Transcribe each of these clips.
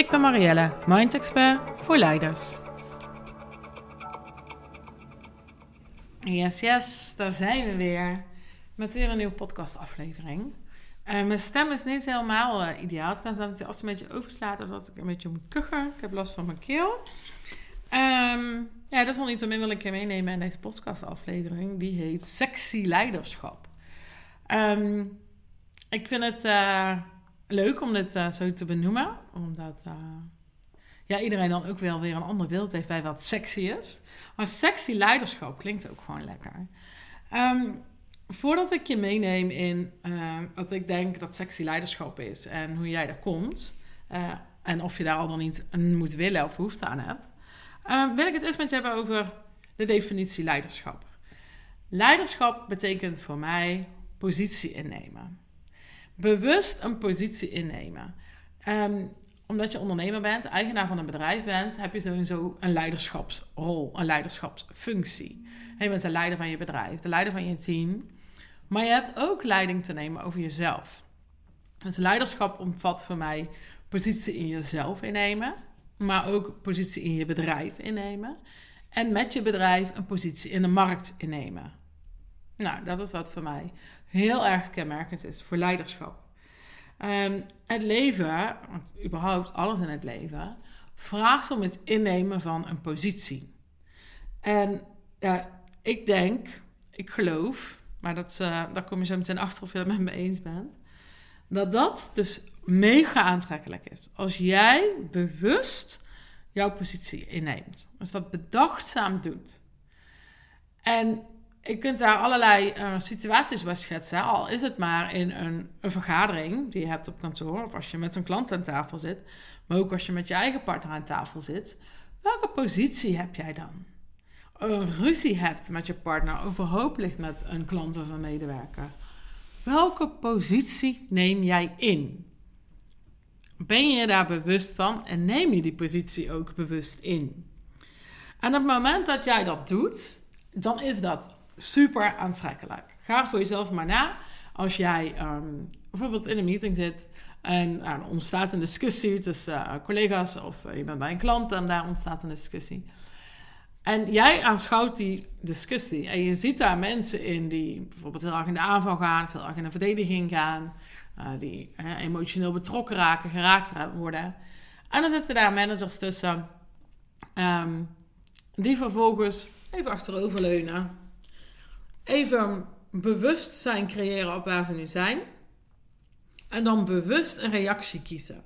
Ik ben Marielle, Mind Expert voor leiders. Yes, yes, daar zijn we weer. Met weer een nieuwe podcastaflevering. Uh, mijn stem is niet helemaal uh, ideaal. Het kan zijn dat hij als een beetje overslaat of dat ik een beetje moet kuchen. Ik heb last van mijn keel. Um, ja, dat is al niet om in wil ik je meenemen in deze podcastaflevering. Die heet Sexy Leiderschap. Um, ik vind het uh, leuk om dit uh, zo te benoemen, omdat uh, ja, iedereen dan ook wel weer een ander beeld heeft bij wat sexy is. Maar sexy leiderschap klinkt ook gewoon lekker. Um, voordat ik je meeneem in wat ik denk dat sexy leiderschap is en hoe jij daar komt, en of je daar al dan niet moet willen of behoefte aan hebt, wil ik het eerst met je hebben over de definitie leiderschap. Leiderschap betekent voor mij positie innemen bewust een positie innemen. Um, omdat je ondernemer bent, eigenaar van een bedrijf bent, heb je sowieso een leiderschapsrol, een leiderschapsfunctie. Je bent de leider van je bedrijf, de leider van je team. Maar je hebt ook leiding te nemen over jezelf. Dus leiderschap omvat voor mij positie in jezelf innemen, maar ook positie in je bedrijf innemen. En met je bedrijf een positie in de markt innemen. Nou, dat is wat voor mij heel erg kenmerkend is voor leiderschap. Um, het leven, want überhaupt alles in het leven, vraagt om het innemen van een positie. En ja, ik denk, ik geloof, maar dat, uh, daar kom je zo meteen achter of je het met me eens bent, dat dat dus mega aantrekkelijk is. Als jij bewust jouw positie inneemt. Als dat bedachtzaam doet. En je kunt daar allerlei uh, situaties bij schetsen. Al is het maar in een, een, vergadering die je hebt op kantoor. Of als je met een klant aan tafel zit. Maar ook als je met je eigen partner aan tafel zit. Welke positie heb jij dan? Een ruzie hebt met je partner. Overhoop ligt met een klant of een medewerker. Welke positie neem jij in? Ben je daar bewust van en neem je die positie ook bewust in? En op het moment dat jij dat doet, dan is dat super aantrekkelijk. Ga voor jezelf maar na. Als jij ehm, bijvoorbeeld in een meeting zit en nou, er ontstaat een discussie tussen uh, collega's of uh, je bent bij een klant en daar ontstaat een discussie. En jij aanschouwt die discussie en je ziet daar mensen in die bijvoorbeeld heel erg in de aanval gaan, heel erg in de verdediging gaan, uh, die emotioneel betrokken raken, geraakt worden. En dan zitten daar managers tussen um, die vervolgens even achteroverleunen even bewustzijn creëren op waar ze nu zijn. En dan bewust een reactie kiezen.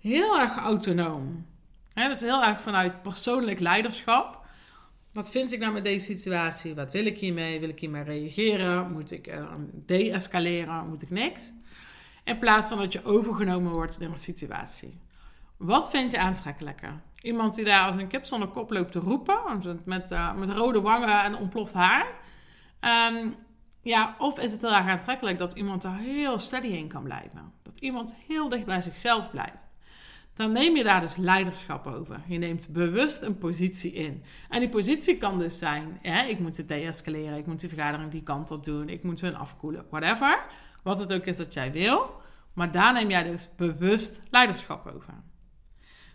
Heel erg autonoom. He, dat is heel erg vanuit persoonlijk leiderschap. Wat vind ik nou met deze situatie? Wat wil ik hiermee? Wil ik hiermee reageren? Moet ik uh, de-escaleren? Moet ik niks? In plaats van dat je overgenomen wordt door een situatie. Wat vind je aantrekkelijker? Iemand die daar als een kip zonder kop loopt te roepen, met, uh, met rode wangen en ontploft haar. Ehm, ja, of is het heel erg aantrekkelijk dat iemand daar heel steady in kan blijven. Dat iemand heel dicht bij zichzelf blijft. Dan neem je daar dus leiderschap over. Je neemt bewust een positie in. En die positie kan dus zijn: ik moet het deescaleren, ik moet die vergadering die kant op doen, ik moet hun afkoelen, whatever. Wat het ook is dat jij wil. Maar daar neem jij dus bewust leiderschap over.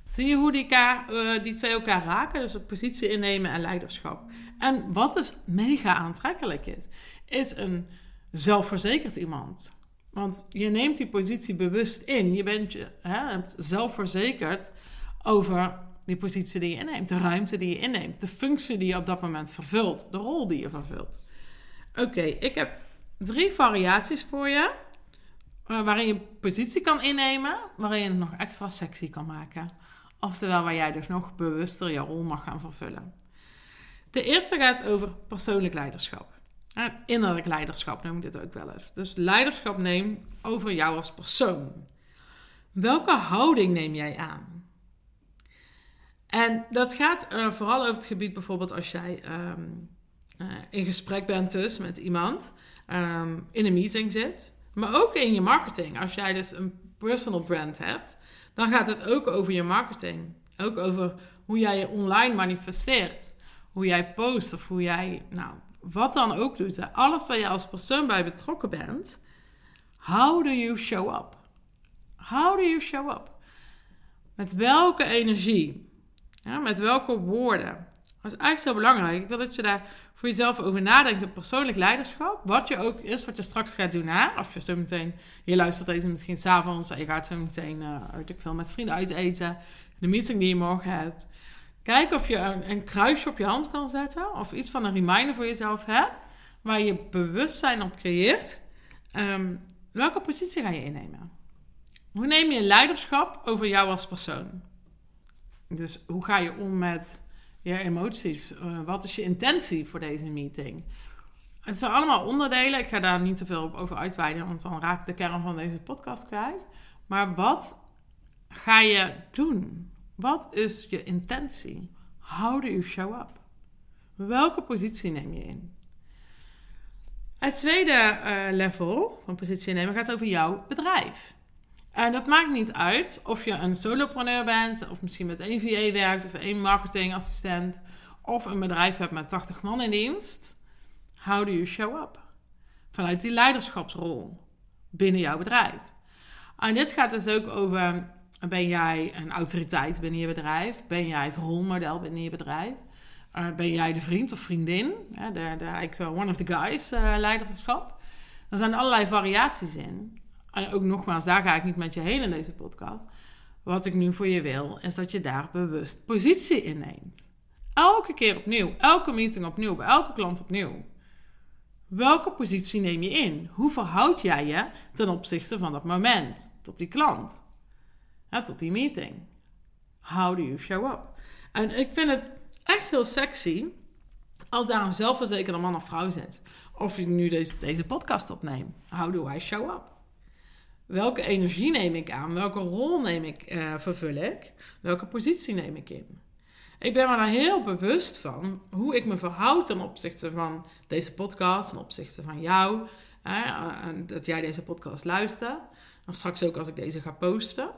Zie je hoe die, uh, die twee elkaar raken? Dus het positie innemen en leiderschap. En wat dus mega aantrekkelijk is, is een zelfverzekerd iemand. Want je neemt die positie bewust in. Je bent je, hè, zelfverzekerd over die positie die je inneemt, de ruimte die je inneemt, de functie die je op dat moment vervult, de rol die je vervult. Oké, ik heb drie variaties voor je. Uh, waarin je positie kan innemen, waarin je het nog extra sexy kan maken. Oftewel waar jij dus nog bewuster je rol mag gaan vervullen. De eerste gaat over persoonlijk leiderschap. innerlijk leiderschap noem ik dit ook wel eens. Dus leiderschap neem over jou als persoon. Welke houding neem jij aan? En dat gaat uh, vooral over het gebied bijvoorbeeld als jij um, uh, in gesprek bent dus met iemand, um, in een meeting zit. Maar ook in je marketing. Als jij dus een personal brand hebt, dan gaat het ook over je marketing. Ook over hoe jij je online manifesteert. Hoe jij post of hoe jij, nou, wat dan ook doet. Alles waar je als persoon bij betrokken bent. How do you show up? How do you show up? Met welke energie? Ja, met welke woorden? Dat is eigenlijk zo belangrijk. Dat je daar voor jezelf over nadenkt. Op persoonlijk leiderschap. Wat je ook is, wat je straks gaat doen. Hè? Of je zo meteen, je luistert deze misschien s'avonds. En je gaat zo meteen, uh, ik veel, met vrienden uit eten. De meeting die je morgen hebt. Kijk of je een, een, kruisje op je hand kan zetten. Of iets van een reminder voor jezelf hebt. Waar je bewustzijn op creëert. Ehm, welke positie ga je innemen? Hoe neem je leiderschap over jou als persoon? Dus hoe ga je om met emoties? Uh, wat is je intentie voor deze meeting? Het zijn allemaal onderdelen. Ik ga daar niet te veel over uitweiden, want dan raak ik de kern van deze podcast kwijt. Maar wat ga je doen? Wat is je intentie? How do you show up? Welke positie neem je in? Het tweede uh, level van positie nemen gaat over jouw bedrijf. En dat maakt niet uit of je een solopreneur bent, of misschien met één VA werkt, of één marketingassistent, of een bedrijf hebt met 80 man in dienst. How do you show up? Vanuit die leiderschapsrol binnen jouw bedrijf. En dit gaat dus ook over: ben jij een autoriteit binnen je bedrijf? Ben jij het rolmodel binnen je bedrijf? Uh, ben jij de vriend of vriendin? Ja, de, de, one of the guys leiderschap. Er zijn allerlei variaties in. En ook nogmaals, daar ga ik niet met je heen in deze podcast. Wat ik nu voor je wil, is dat je daar bewust positie in neemt. Elke keer opnieuw, elke meeting opnieuw, bij elke klant opnieuw. Welke positie neem je in? Hoe verhoud jij je ten opzichte van dat moment, tot die klant, tot die meeting? How do you show up? En ik vind het echt heel sexy als daar een zelfverzekerde man of vrouw zit. Of je nu deze, deze podcast opneemt. How do I show up? Welke energie neem ik aan? Welke rol neem ik, uh, vervul ik? Welke positie neem ik in? Ik ben me daar heel bewust van hoe ik me verhoud ten opzichte van deze podcast, ten opzichte van jou. en dat jij deze podcast luistert. En straks ook als ik deze ga posten.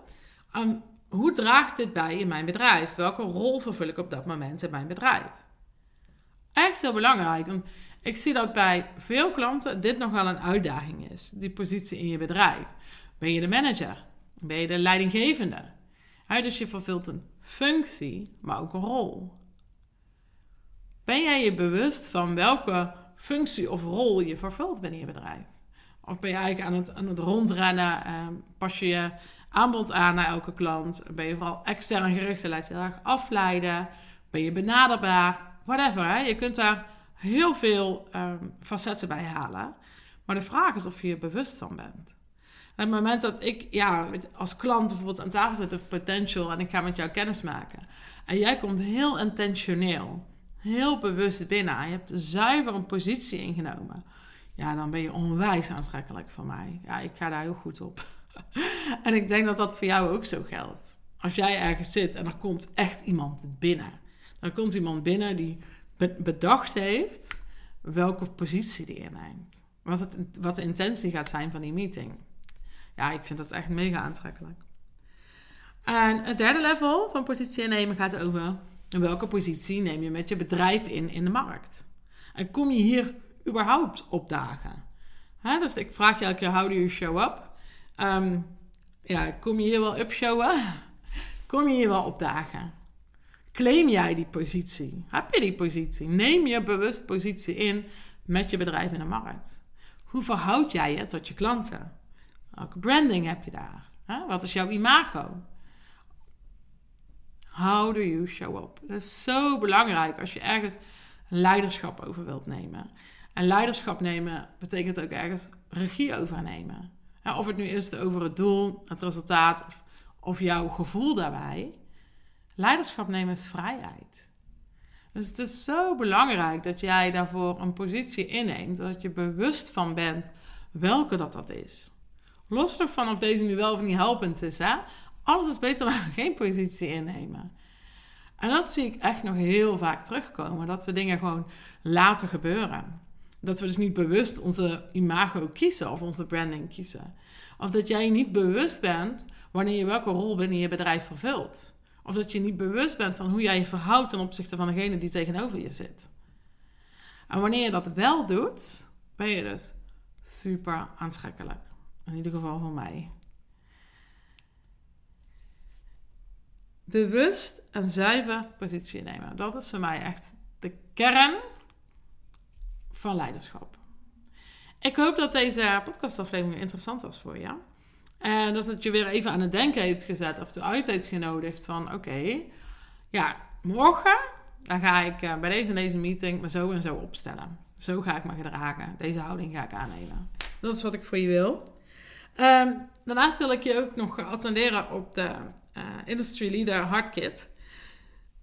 Um, hoe draagt dit bij in mijn bedrijf? Welke rol vervul ik op dat moment in mijn bedrijf? Echt heel belangrijk. Want ik zie dat bij veel klanten dit nog wel een uitdaging is. Die positie in je bedrijf. Ben je de manager? Ben je de leidinggevende? dus je vervult een functie, maar ook een rol. Ben jij je bewust van welke functie of rol je vervult binnen je bedrijf? Of ben je eigenlijk aan het, aan het rondrennen? Eh, pas je je aanbod aan naar elke klant? Ben je vooral extern gericht en laat je erg afleiden? Ben je benaderbaar? Whatever. Hè? Je kunt daar heel veel ehm, facetten bij halen. Maar de vraag is of je je bewust van bent het moment dat ik ja, als klant bijvoorbeeld aan tafel zit of potential en ik ga met jou kennis maken. En jij komt heel intentioneel, heel bewust binnen. En je hebt zuiver een positie ingenomen. Ja, dan ben je onwijs aantrekkelijk voor mij. Ja, ik ga daar heel goed op. en ik denk dat dat voor jou ook zo geldt. Als jij ergens zit en er komt echt iemand binnen. Dan komt iemand binnen die bedacht heeft welke positie die inneemt. Wat, de intentie gaat zijn van die meeting ja, ik vind dat echt mega aantrekkelijk. En het derde level van positie innemen gaat over welke positie neem je met je bedrijf in in de markt. En kom je hier überhaupt opdagen? Hè, dus ik vraag je elke keer, how do you show up? Ehm, ja, kom je hier wel upshowen? Kom je hier wel opdagen? Claim jij die positie? Heb je die positie? Neem je bewust positie in met je bedrijf in de markt? Hoe verhoud jij je tot je klanten? Welke branding heb je daar? Wat is jouw imago? How do you show up? Dat is zo belangrijk als je ergens leiderschap over wilt nemen. En leiderschap nemen betekent ook ergens regie overnemen. of het nu is over het doel, het resultaat of, of jouw gevoel daarbij. Leiderschap nemen is vrijheid. Dus het is zo belangrijk dat jij daarvoor een positie inneemt, dat je bewust van bent welke dat, dat is. Los ervan of deze nu wel of niet helpend is. Hè? Alles is beter dan geen positie innemen. En dat zie ik echt nog heel vaak terugkomen. Dat we dingen gewoon laten gebeuren. Dat we dus niet bewust onze imago kiezen of onze branding kiezen. Of dat jij niet bewust bent wanneer je welke rol binnen je bedrijf vervult. Of dat je niet bewust bent van hoe jij je verhoudt ten opzichte van degene die tegenover je zit. En wanneer je dat wel doet, ben je dus super aantrekkelijk. In ieder geval voor mij. Bewust en zuiver positie nemen. Dat is voor mij echt de kern van leiderschap. Ik hoop dat deze podcastaflevering interessant was voor je. En dat het je weer even aan het denken heeft gezet of uit heeft genodigd van oké, ja, morgen dan ga ik uh, bij deze, deze meeting me zo en zo opstellen. Zo ga ik me gedragen. Deze houding ga ik aannemen. Dat is wat ik voor je wil. Um, daarnaast wil ik je ook nog attenderen op de uh, Industry Leader Hardkit.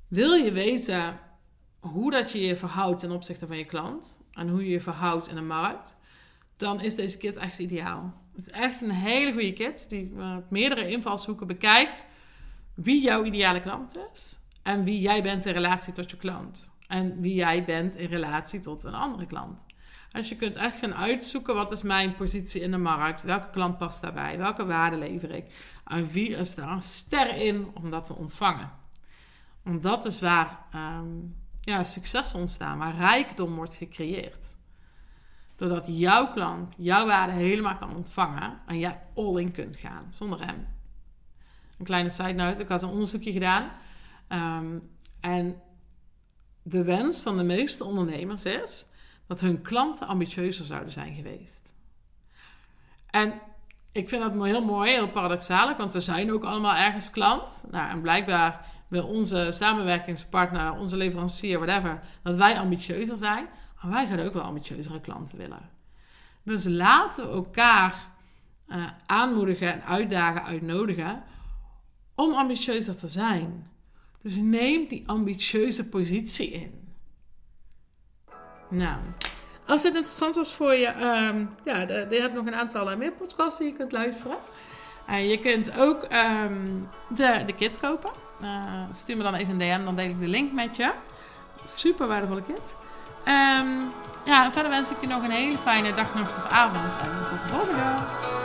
Wil je weten hoe dat je je verhoudt ten opzichte van je klant en hoe je je verhoudt in de markt, dan is deze kit echt ideaal. Het is echt een hele goede kit die uh, meerdere invalshoeken bekijkt wie jouw ideale klant is en wie jij bent in relatie tot je klant en wie jij bent in relatie tot een andere klant. Dus je kunt echt gaan uitzoeken wat is mijn positie in de markt, welke klant past daarbij, welke waarde lever ik en wie is daar een ster in om dat te ontvangen. Want dat is waar um, ja, succes ontstaan, waar rijkdom wordt gecreëerd. Doordat jouw klant jouw waarde helemaal kan ontvangen en jij all in kunt gaan zonder hem. Een kleine side note, ik had een onderzoekje gedaan. Um, en de wens van de meeste ondernemers is dat hun klanten ambitieuzer zouden zijn geweest. En ik vind dat heel mooi, heel paradoxaal, want we zijn ook allemaal ergens klant. Nou, en blijkbaar wil onze samenwerkingspartner, onze leverancier, whatever, dat wij ambitieuzer zijn. Maar wij zouden ook wel ambitieuzere klanten willen. Dus laten we elkaar uh, aanmoedigen en uitdagen, uitnodigen om ambitieuzer te zijn. Dus neem die ambitieuze positie in. Nou, als dit interessant was voor je, um, ja, je hebt nog een aantal uh, meer podcasts die je kunt luisteren. Je kunt ook um, de, de kit kopen. Uh, stuur me dan even een DM, dan deel ik de link met je. Super waardevolle kit. Um, ja, verder wens ik je nog een hele fijne dag, nacht of avond. En tot de volgende.